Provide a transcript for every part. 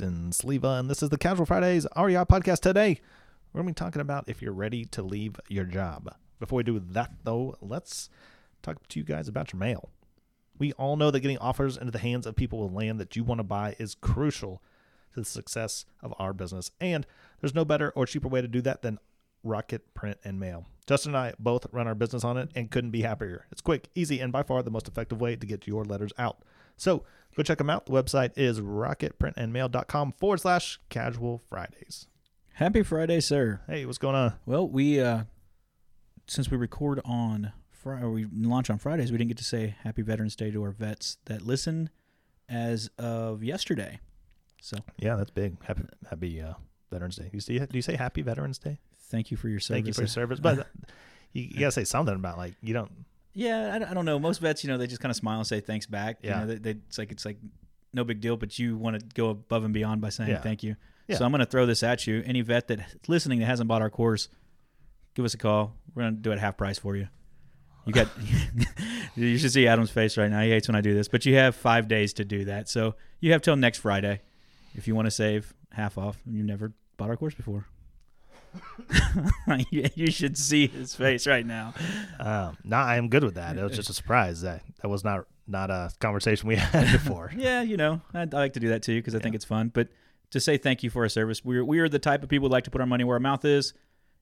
Silva, and this is the Casual Fridays REI podcast. Today, we're going to be talking about if you're ready to leave your job. Before we do that, though, let's talk to you guys about your mail. We all know that getting offers into the hands of people with land that you want to buy is crucial to the success of our business. And there's no better or cheaper way to do that than Rocket Print and Mail. Justin and I both run our business on it and couldn't be happier. It's quick, easy, and by far the most effective way to get your letters out. So go check them out. The website is rocketprintandmail.com forward slash casual Fridays. Happy Friday, sir. Hey, what's going on? Well, we uh since we record on Friday, or we launch on Fridays, we didn't get to say Happy Veterans Day to our vets that listen as of yesterday. So Yeah, that's big. Happy happy uh, Veterans Day. You see, do you say Happy Veterans Day? thank you for your service. Thank you for your service. But you, you gotta say something about like you don't. Yeah, I, don't- I don't know. Most vets, you know, they just kind of smile and say thanks back. You Yeah. know, they, they, it's like it's like no big deal, but you want to go above and beyond by saying Yeah. thank you. Yeah. So I'm going to throw this at you. Any vet that's listening that hasn't bought our course, give us a call. We're going to do it at half price for you. You got you should see Adam's face right now. He hates when I do this, but you have five days to do that. So you have till next Friday if you want to save half off and you never bought our course before. you should see his face right now. Um, no, I am good with that. It was just a surprise that that was not not a conversation we had before. Yeah, you know, I, I like to do that too because I think it's fun. But to say thank you for our service, we're we are the type of people who like to put our money where our mouth is,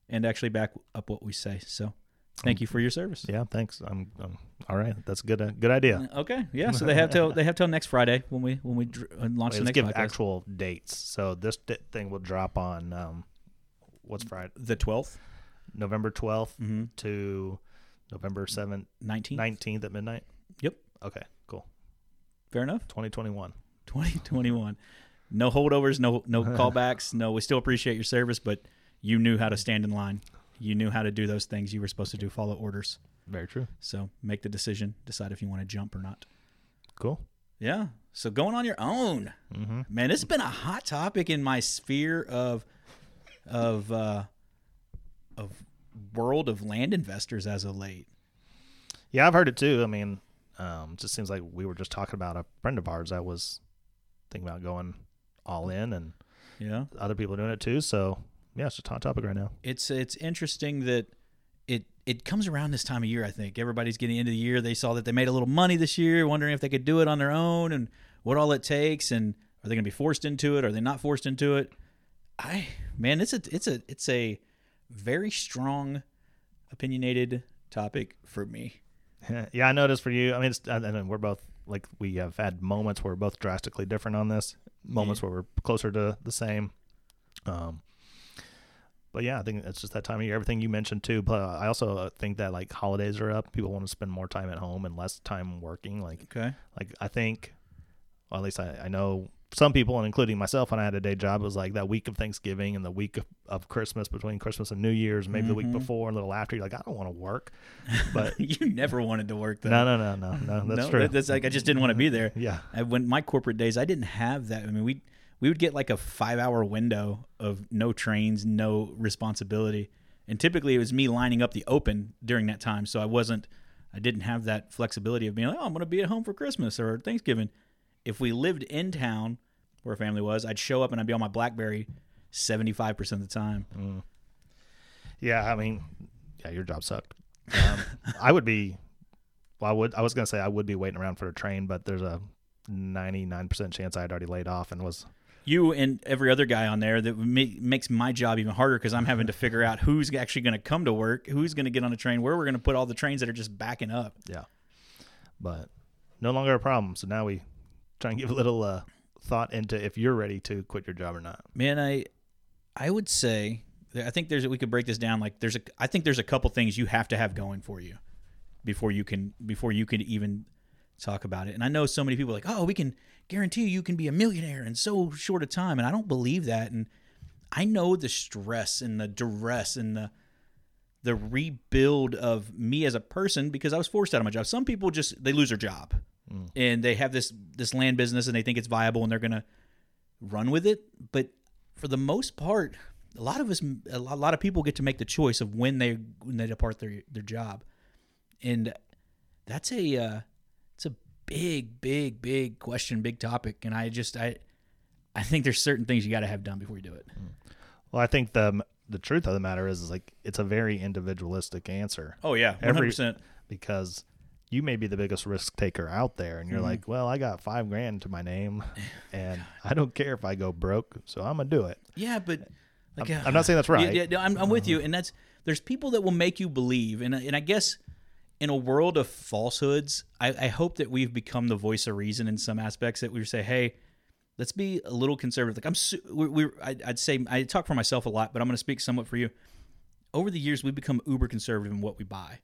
and actually back up what we say. So, thank you for your service. Yeah, thanks. I'm, I'm all right. That's a good uh, good idea. Okay, yeah. So they have till they have till next Friday when we when we dr- uh, launch Wait, the let's next give podcast. actual dates. So this di- thing will drop on um, what's Friday, the twelfth, November 12th mm-hmm. to November seventh, nineteenth. nineteenth at midnight. Yep. Okay, cool. Fair enough. Twenty twenty one. Twenty twenty one. No holdovers. No no callbacks. No. We still appreciate your service, but you knew how to stand in line. You knew how to do those things you were supposed to do. Follow orders. Very true. So make the decision. Decide if you want to jump or not. Cool. Yeah. So going on your own, Mm-hmm. man. This has been a hot topic in my sphere of of uh, of world of land investors as of late. Yeah, I've heard it too. I mean, um, it just seems like we were just talking about a friend of ours that was thinking about going all in, and Yeah. other people are doing it too. So yeah, it's a hot topic right now. It's it's interesting that it it comes around this time of year. I think everybody's getting into the year. They saw that they made a little money this year, wondering if they could do it on their own and what all it takes, and are they going to be forced into it? Are they not forced into it? I man, it's a it's a it's a very strong, opinionated topic for me. yeah, I noticed for you. I mean, and we're both like we have had moments where we're both drastically different on this. Moments where we're closer to the same. Um, but yeah, I think it's just that time of year. Everything you mentioned too. But I also uh, think that like holidays are up. People want to spend more time at home and less time working. Like Okay. like I think, well, at least I, I know some people, and including myself, when I had a day job, it was like that week of Thanksgiving and the week of, of Christmas, between Christmas and New Year's, maybe the week Mhm. before and a little after. You're like, I don't want to work, but you never wanted to work though. no, no, no, no, no, that's No, true. That's like I just didn't want to be there. yeah, I, when my corporate days, I didn't have that. I mean, we we would get like a five hour window of no trains, no responsibility, and typically it was me lining up the open during that time. So I wasn't, I didn't have that flexibility of being like, oh, I'm going to be at home for Christmas or Thanksgiving. If we lived in town where family was, I'd show up and I'd be on my BlackBerry seventy five percent of the time. yeah. I mean, yeah, your job sucked. Um, I would be, well, I would, I was gonna say I would be waiting around for a train, but there's a 99% chance I had already laid off and was you and every other guy on there that ma- makes my job even harder because I'm having to figure out who's actually going to come to work, who's going to get on a train, where we're going to put all the trains that are just backing up. Yeah. But no longer a problem. So now we try and give a little uh, thought into if you're ready to quit your job or not. Man, I I would say I think there's we could break this down like there's a I think there's a couple things you have to have going for you before you can before you can even talk about it. And I know so many people like, "Oh, we can guarantee you can be a millionaire in so short a time." And I don't believe that and I know the stress and the duress and the the rebuild of me as a person because I was forced out of my job. Some people just they lose their job and they have this this land business and they think it's viable and they're gonna run with it. But for the most part, a lot of us, a lot a lot of people get to make the choice of when they when they depart their their job, and that's a uh, it's a big, big, big question, big topic. And I just I I think there's certain things you got to have done before you do it. Well, I think the the truth of the matter is, is like it's a very individualistic answer. Oh yeah, Every- hundred percent. because you may be the biggest risk taker out there and you're Mm-hmm. like well i got five grand to my name and i don't care if i go broke so i'm gonna do it Yeah, but like, I'm- I'm not saying that's right. Yeah, yeah, no, I'm, I'm with you, and that's there's people that will make you believe, and and I guess in a world of falsehoods, I, I hope that we've become the voice of reason in some aspects. That we say, hey, let's be a little conservative. Like I'm, su- we, we I'd, I'd say I talk for myself a lot, but I'm to speak somewhat for you. Over the years, we've become uber conservative in what we buy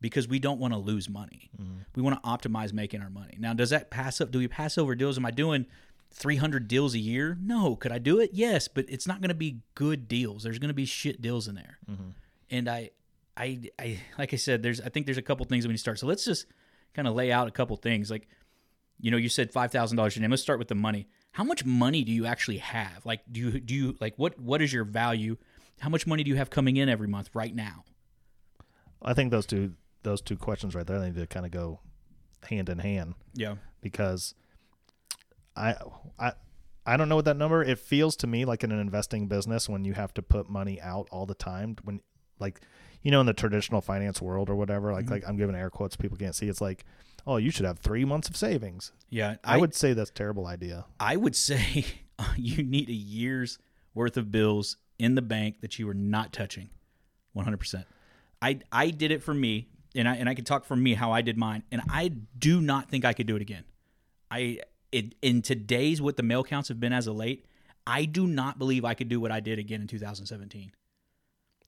because we don't want to lose money. Mm-hmm. We want to optimize making our money. Now, does that pass up? Do we pass over deals? Am I doing 300 deals a year? No. Could I do it? Yes, but it's not going to be good deals. There's going to be shit deals in there. Mm-hmm. And I, I, I, like I said, there's, I think there's a couple things when you start. So let's just kind of lay out a couple things. Like, you know, you said five thousand dollars your name. Let's start with the money. How much money do you actually have? Like, do you do you like what what is your value? How much money do you have coming in every month right now? i think those two those two questions right there they need to kind of go hand in hand Yeah. because i i I don't know what that number. It feels to me like in an investing business when you have to put money out all the time. When, like, you know, in the traditional finance world or whatever, like, mm-hmm. like I'm giving air quotes people can't see. It's like, oh, you should have three months of savings. Yeah. I, would say that's a terrible idea. I would say uh, you need a year's worth of bills in the bank that you are not touching. 100%. I I did it for me and I and I can talk for me how I did mine and I do not think I could do it again. I it, in today's what the mail counts have been as of late, I do not believe I could do what I did again in 2017.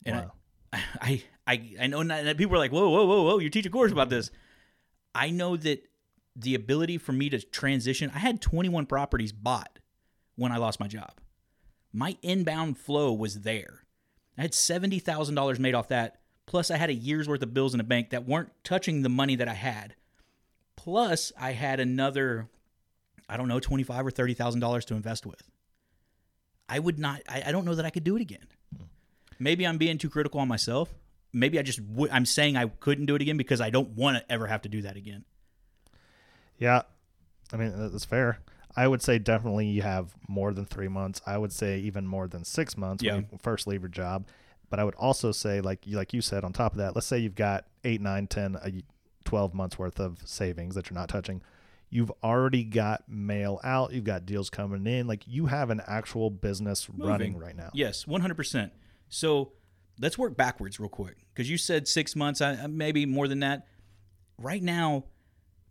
And Wow. I, I I I know not, that people are like, "Whoa, whoa, whoa, whoa, you teach a course about this." I know that the ability for me to transition, I had 21 properties bought when I lost my job. My inbound flow was there. I had $70,000 made off that. Plus, I had a year's worth of bills in the bank that weren't touching the money that I had. Plus, I had another, I don't know, twenty-five or thirty thousand dollars to invest with. I would not. I, I don't know that I could do it again. Maybe I'm being too critical on myself. Maybe I just. W- I'm saying I couldn't do it again because I don't want to ever have to do that again. Yeah, I mean that- that's fair. I would say definitely you have more than three months. I would say even more than six months Yeah. when you first leave your job. But I would also say, like you like you said, on top of that, let's say you've got eight, nine, ten, a y- twelve months worth of savings that you're not touching. You've already got mail out. You've got deals coming in. Like you have an actual business running right now. Yes, 100%. So let's work backwards real quick because you said six months, I- I- maybe more than that. Right now,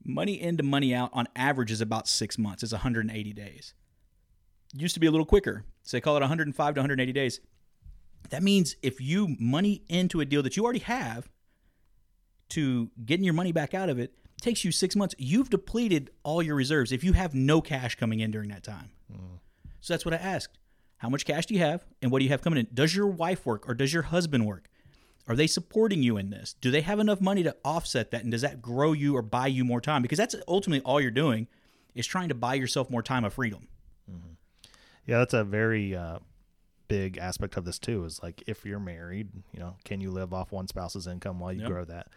money in to money out on average is about six months. It's 180 days. Used to be a little quicker. So they call it 105 to 180 days. That means if you money into a deal that you already have to getting your money back out of it takes you six months, you've depleted all your reserves if you have no cash coming in during that time. So that's what I asked. How much cash do you have and what do you have coming in? Does your wife work or does your husband work? Are they supporting you in this? Do they have enough money to offset that? And does that grow you or buy you more time? Because that's ultimately all you're doing is trying to buy yourself more time of freedom. Yeah, that's a very uh, big aspect of this too. Is like if you're married, you know, can you live off one spouse's income while you Yep. grow that?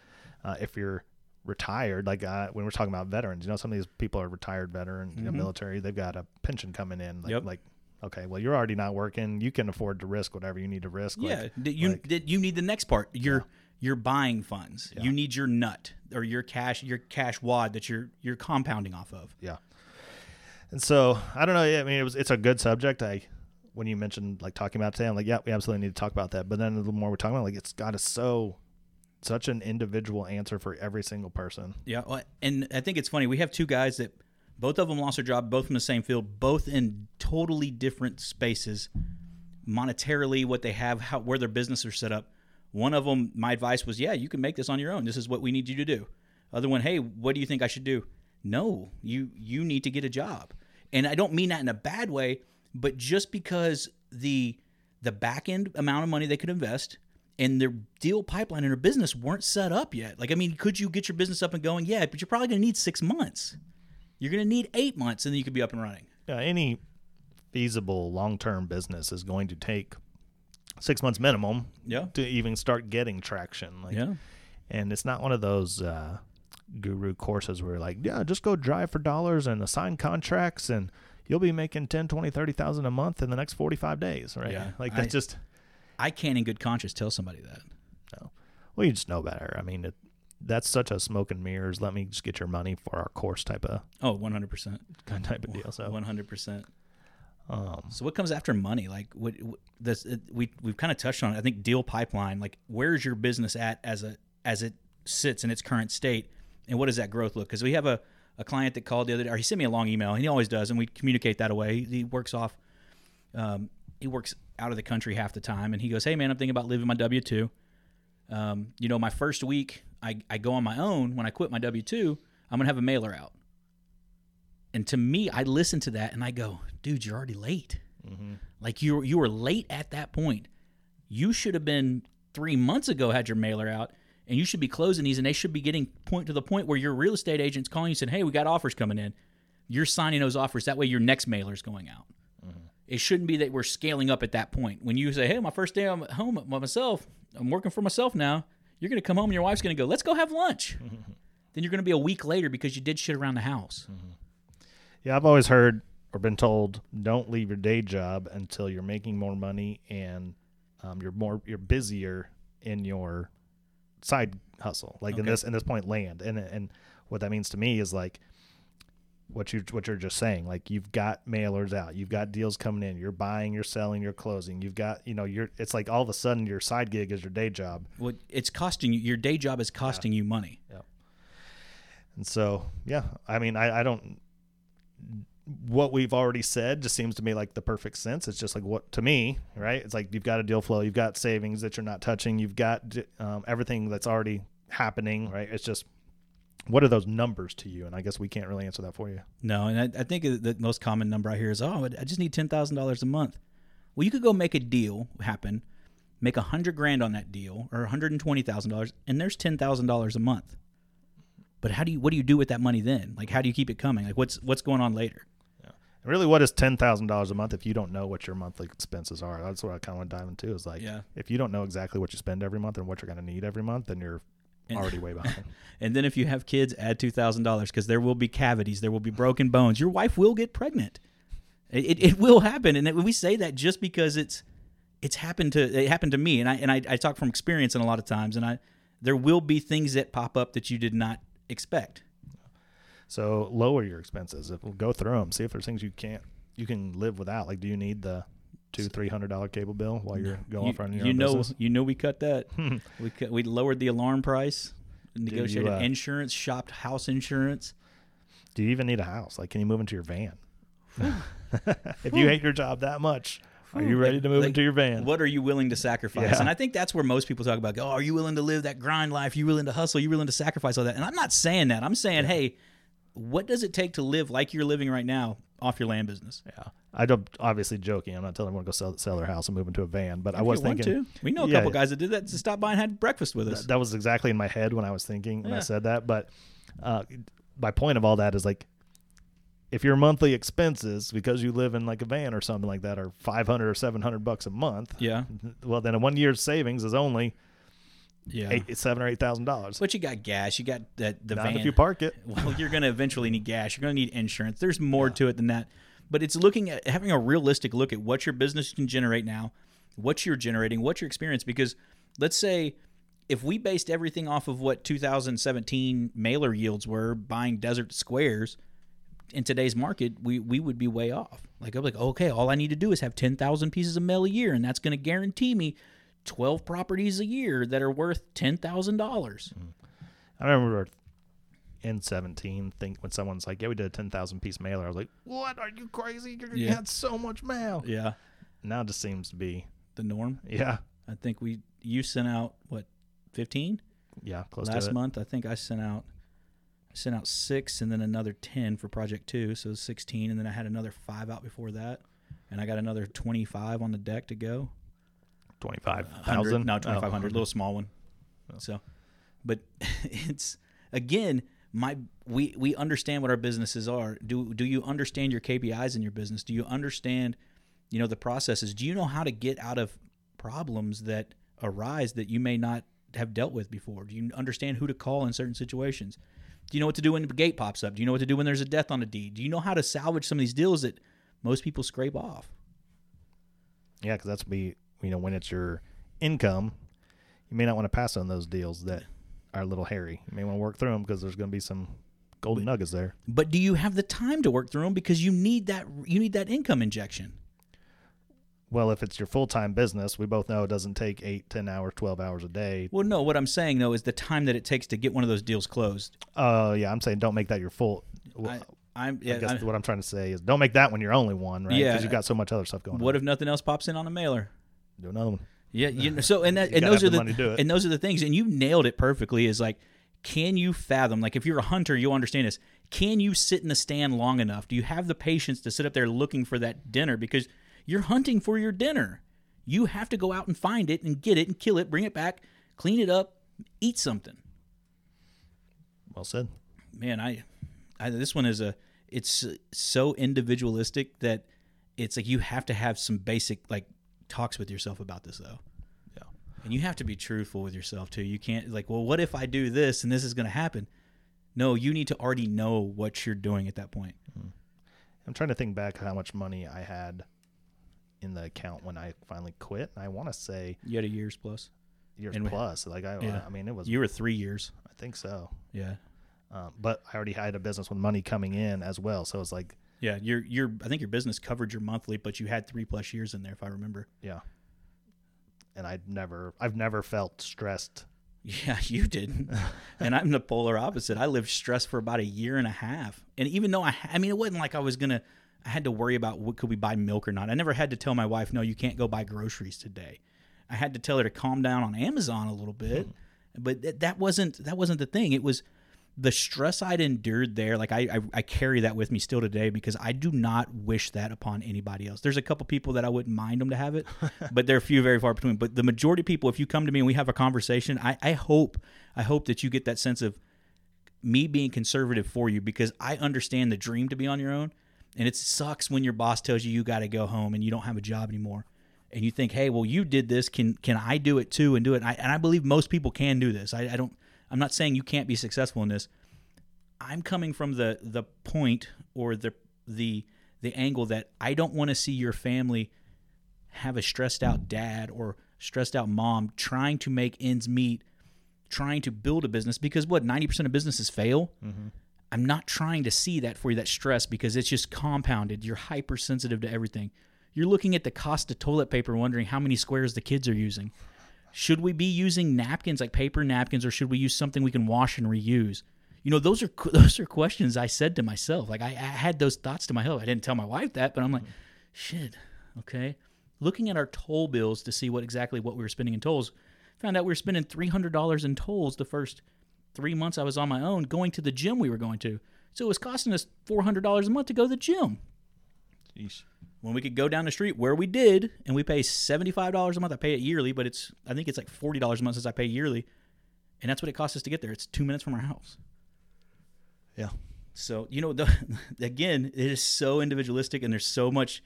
Uh, if you're retired, like uh, when we're talking about veterans, you know, some of these people are retired veterans, you know, military. They've got a pension coming in. Like, Mm-hmm. Yep. like, okay, well, you're already not working. You can afford to risk whatever you need to risk. yeah, that you like- you need the next part. You're you're buying funds. You need your nut or your cash your cash wad that you're you're compounding off of. Yeah. And so I don't know. I mean, it was it's a good subject. I when you mentioned like talking about today, I'm like, yeah, we absolutely need to talk about that. But then the more we're talking about, like, it's got to so such an individual answer for every single person. Yeah, well, and I think it's funny. We have two guys that both of them lost their job, both from the same field, both in totally different spaces, monetarily, what they have, how where their business are set up. One of them, my advice was, yeah, you can make this on your own. This is what we need you to do. Other one, hey, what do you think I should do? No, you you need to get a job. And I don't mean that in a bad way, but just because the the back end amount of money they could invest and their deal pipeline and their business weren't set up yet. Like, I mean, could you get your business up and going? Yeah, but you're probably going to need six months. You're going to need eight months, and then you could be up and running. Yeah, any feasible long term business is going to take six months minimum Yeah. to even start getting traction. Like, Yeah. and it's not one of those uh, guru courses where you're like, yeah, just go drive for dollars and assign contracts and you'll be making 10, 20, 30,000 a month in the next 45 days, right? Yeah, Like I- that's just I can't, in good conscience, tell somebody that. No. well, you just know better. I mean, it, that's such a smoke and mirrors. Let me just get your money for our course type of Oh, 100%. Kind type of deal. So 100%. um, So what comes after money? Like what, what this it, we we've kind of touched on. It. I think deal pipeline. Like where's your business at as a as it sits in its current state, and what does that growth look? Because we have a, a client that called the other day. Or he sent me a long email, and he always does, and we communicate that away. He works off. Um, he works out of the country half the time, and he goes, "Hey man, I'm thinking about leaving my W two. Um, you know, my first week, I I go on my own. When I quit my W two, I'm gonna have a mailer out." And to me, I listen to that and I go, dude, you're already late. Like you you were late at that point. You should have been three months ago had your mailer out, and you should be closing these, and they should be getting point to the point where your real estate agent's calling you and saying, "Hey, we got offers coming in." You're signing those offers. That way, your next mailer's going out. It shouldn't be that we're scaling up at that point. When you say, "Hey, my first day I'm at home by myself. I'm working for myself now." You're going to come home and your wife's going to go, "Let's go have lunch." then you're going to be a week later because you did shit around the house. Yeah, I've always heard or been told don't leave your day job until you're making more money and um, you're more you're busier in your side hustle. Like in this in this point, land and and what that means to me is like what you what you're just saying. Like you've got mailers out, you've got deals coming in, you're buying, you're selling, you're closing. You've got you know you're it's like all of a sudden your side gig is your day job. Well, it's costing you. Your day job is costing you money. yeah And so, yeah, I mean, I, I don't. What we've already said just seems to me like the perfect sense. It's just like what to me, right? It's like you've got a deal flow, you've got savings that you're not touching, you've got um, everything that's already happening, right? It's just what are those numbers to you? And I guess we can't really answer that for you. No, and I, I think the most common number I hear is, "Oh, I just need ten thousand dollars a month." Well, you could go make a deal happen, make a hundred grand on that deal, or one hundred and twenty thousand dollars, and there's ten thousand dollars a month. But how do you? What do you do with that money then? Like, how do you keep it coming? Like, what's what's going on later? Really, what is ten thousand dollars a month if you don't know what your monthly expenses are? That's what I kind of want to dive into. Is like, Yeah. if you don't know exactly what you spend every month and what you're going to need every month, then you're And- already way behind. And then if you have kids, add two thousand dollars because there will be cavities, there will be broken bones. Your wife will get pregnant. It, it, it will happen, and it, we say that just because it's it's happened to it happened to me, and I and I, I talk from experience, and a lot of times, and I there will be things that pop up that you did not expect. So lower your expenses. Go through them, see if there's things you can't you can live without. Like, do you need the two three hundred dollar cable bill while you're going you, off running your you own know, business? you know, we cut that. we cut, we lowered the alarm price, negotiated uh, insurance, shopped house insurance. Do you even need a house? Like, can you move into your van? if you hate your job that much, are you ready to move Like, into your van? What are you willing to sacrifice? Yeah. And I think that's where most people talk about, oh, are you willing to live that grind life? Are you willing to hustle? Are you willing to sacrifice all that? And I'm not saying that. I'm saying, hey, what does it take to live like you're living right now off your land business? Yeah, I don't. Obviously, joking. I'm not telling everyone to go sell, sell their house and move into a van. But I was thinking to. We know a Yeah, couple guys that did that to stop by and had breakfast with us. Th- that was exactly in my head when I was thinking when I said that. But uh, my point of all that is like, if your monthly expenses because you live in like a van or something like that are five hundred or seven hundred bucks a month, yeah. well then a one year's savings is only Yeah. eight, seven or eight thousand dollars. But you got gas. You got that the Not van. if you park it. well, you're going to eventually need gas. You're going to need insurance. There's more to it than that. But it's looking at having a realistic look at what your business can generate now, what you're generating, what your experience. Because let's say if we based everything off of what 2017 mailer yields were buying desert squares in today's market, we we would be way off. Like I'm like, okay, all I need to do is have 10,000 pieces of mail a year, and that's going to guarantee me 12 properties a year that are worth ten thousand dollars. Mm-hmm. I remember in seventeen think when someone's like, "Yeah, we did a ten thousand piece mailer," I was like, "What? Are you crazy? You're, You Yeah. had so much mail." Yeah, Now it just seems to be, the norm. yeah, I think we you sent out what fifteen yeah, close last month. I think I sent out I sent out six and then another ten for project two, so sixteen, and then I had another five out before that, and I got another twenty five on the deck to go. Twenty five 100 thousand. no 2500 little small one. So but it's again my we we understand what our businesses are. Do do you understand your KPIs in your business? Do you understand you know the processes? Do you know how to get out of problems that arise that you may not have dealt with before? Do you understand who to call in certain situations? Do you know what to do when the gate pops up? Do you know what to do when there's a death on a deed? Do you know how to salvage some of these deals that most people scrape off? Yeah, because that's be you know when it's your income, you may not want to pass on those deals that are a little hairy. You may want to work through them because there's going to be some golden nuggets there. but do you have the time to work through them because you need that you need that income injection Well, if it's your full time business, we both know it doesn't take eight, ten hours, twelve hours a day. Well, no, what I'm saying though is the time that it takes to get one of those deals closed. Oh yeah, I'm saying don't make that your full. I, I'm I guess I- what I'm trying to say is don't make that one your only one, right? Yeah. Because you've got so much other stuff going what on. What if nothing else pops in on a mailer? Do another one. Yeah, you know, so and that, You and gotta those have are the the, money to do it. and those are the things, and you nailed it perfectly. Is like, can you fathom? Like, if you're a hunter, you'll understand this. Can you sit in the stand long enough? Do you have the patience to sit up there looking for that dinner because you're hunting for your dinner? You have to go out and find it and get it and kill it, bring it back, clean it up, eat something. Well said. man i, I this one is a it's so individualistic that it's like you have to have some basic like talks with yourself about this though Yeah. and you have to be truthful with yourself too you can't like well what if i do this and this is going to happen no you need to already know what you're doing at that point I'm trying to think back how much money I had in the account when I finally quit. I want to say you had a year's plus years And we- plus. Like I, Yeah. I mean, it was. you were three years I think so. yeah Um, but I already had a business with money coming in as well, so it's like, yeah your your i think your business covered your monthly but you had three plus years in there if i remember yeah. And I'd never, I've never felt stressed. Yeah, you didn't. and I'm the polar opposite. I lived stressed for about a year and a half. And even though I, I mean, it wasn't like I was going to, I had to worry about what could we buy milk or not. I never had to tell my wife, no, you can't go buy groceries today. I had to tell her to calm down on Amazon a little bit. Hmm. But th- that wasn't, that wasn't the thing. It was the stress I'd endured there. Like I, I, I carry that with me still today because I do not wish that upon anybody else. There's a couple people that I wouldn't mind them to have it, but they're few, very far between. But the majority of people, if you come to me and we have a conversation, I, I hope, I hope that you get that sense of me being conservative for you because I understand the dream to be on your own. And it sucks when your boss tells you you got to go home and you don't have a job anymore. And you think, hey, well, you did this. Can can I do it too? And do it. And I, and I believe most people can do this. I, I don't. I'm not saying you can't be successful in this. I'm coming from the the point or the the the angle that I don't want to see your family have a stressed out dad or stressed out mom trying to make ends meet, trying to build a business because what 90% of businesses fail. Mm-hmm. I'm not trying to see that for you that stress because it's just compounded. You're hypersensitive to everything. You're looking at the cost of toilet paper wondering how many squares the kids are using. Should we be using napkins like paper napkins or should we use something we can wash and reuse? You know, those are those are questions I said to myself. Like I, I had those thoughts to myself. I didn't tell my wife that, but I'm like, shit, okay. Looking at our toll bills to see what exactly what we were spending in tolls, found out we were spending three hundred dollars in tolls the first three months I was on my own going to the gym we were going to. So it was costing us four hundred dollars a month to go to the gym when we could go down the street where we did and we pay $75 a month. I pay it yearly but it's i think it's like $40 a month since i pay yearly and that's what it costs us to get there. It's two minutes from our house. Yeah. so you know the, again it is so individualistic and there's so much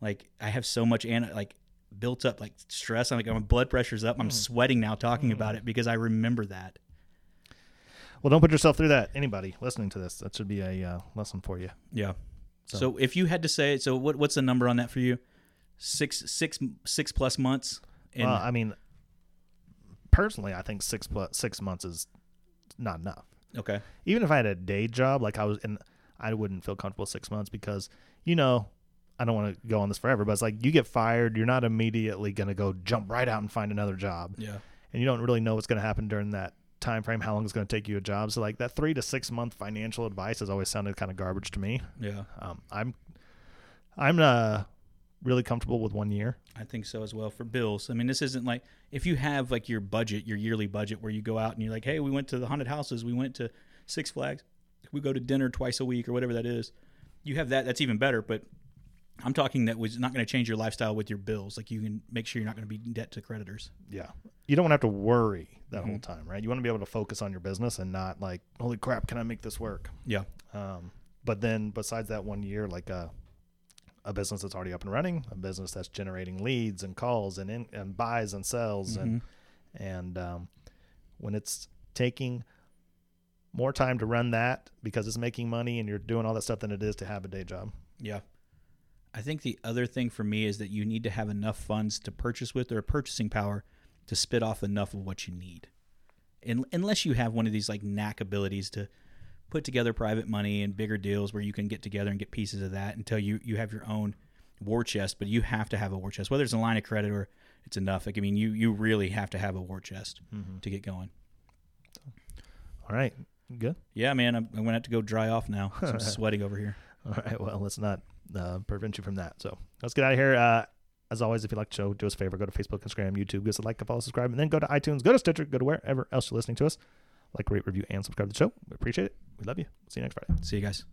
like i have so much and like built up like stress. I'm like my blood pressure's up. I'm sweating now talking about it because i remember that. Well, don't put yourself through that. Anybody listening to this, that should be a uh, lesson for you. yeah so, So- if you had to say so what, what's the number on that for you six six six plus months and well, I mean, personally, I think six plus six months is not enough. okay Even if I had a day job, like I was, in, I wouldn't feel comfortable six months because you know. I don't want to go on this forever, but it's like you get fired, you're not immediately going to go jump right out and find another job. yeah and you don't really know what's going to happen during that time frame how long it's going to take you a job so like that three to six month financial advice has always sounded kind of garbage to me yeah um, i'm i'm uh, really comfortable with one year I think so as well for bills. I mean, this isn't like if you have like your budget, your yearly budget, where you go out and you're like, hey, we went to the haunted houses, we went to Six Flags, we go to dinner twice a week or whatever that is. You have that, that's even better. But I'm talking that was not going to change your lifestyle with your bills. Like you can make sure you're not going to be in debt to creditors. Yeah. You don't want to have to worry that Mm-hmm. whole time, right? You want to be able to focus on your business and not like, holy crap, can I make this work? Yeah. Um, but then besides that one year, like a, a business that's already up and running, a business that's generating leads and calls and in, and buys and sells and Mm-hmm. and um, when it's taking more time to run that because it's making money and you're doing all that stuff than it is to have a day job. Yeah. I think the other thing for me is that you need to have enough funds to purchase with or purchasing power to spit off enough of what you need. And unless you have one of these like knack abilities to put together private money and bigger deals where you can get together and get pieces of that until you you have your own war chest, but you have to have a war chest, whether it's a line of credit or it's enough. Like I mean, you you really have to have a war chest mm-hmm. to get going. All right. Good. Yeah, man, I'm, I'm gonna have to go dry off now. I'm sweating over here. All right. Well, let's not uh, prevent you from that. So let's get out of here. Uh, as always, if you like the show, do us a favor. Go to Facebook, Instagram, YouTube. Give us a like, a follow, subscribe, and then go to iTunes, go to Stitcher, go to wherever else you're listening to us. Like, rate, review, and subscribe to the show. We appreciate it. We love you. See you next Friday. See you guys.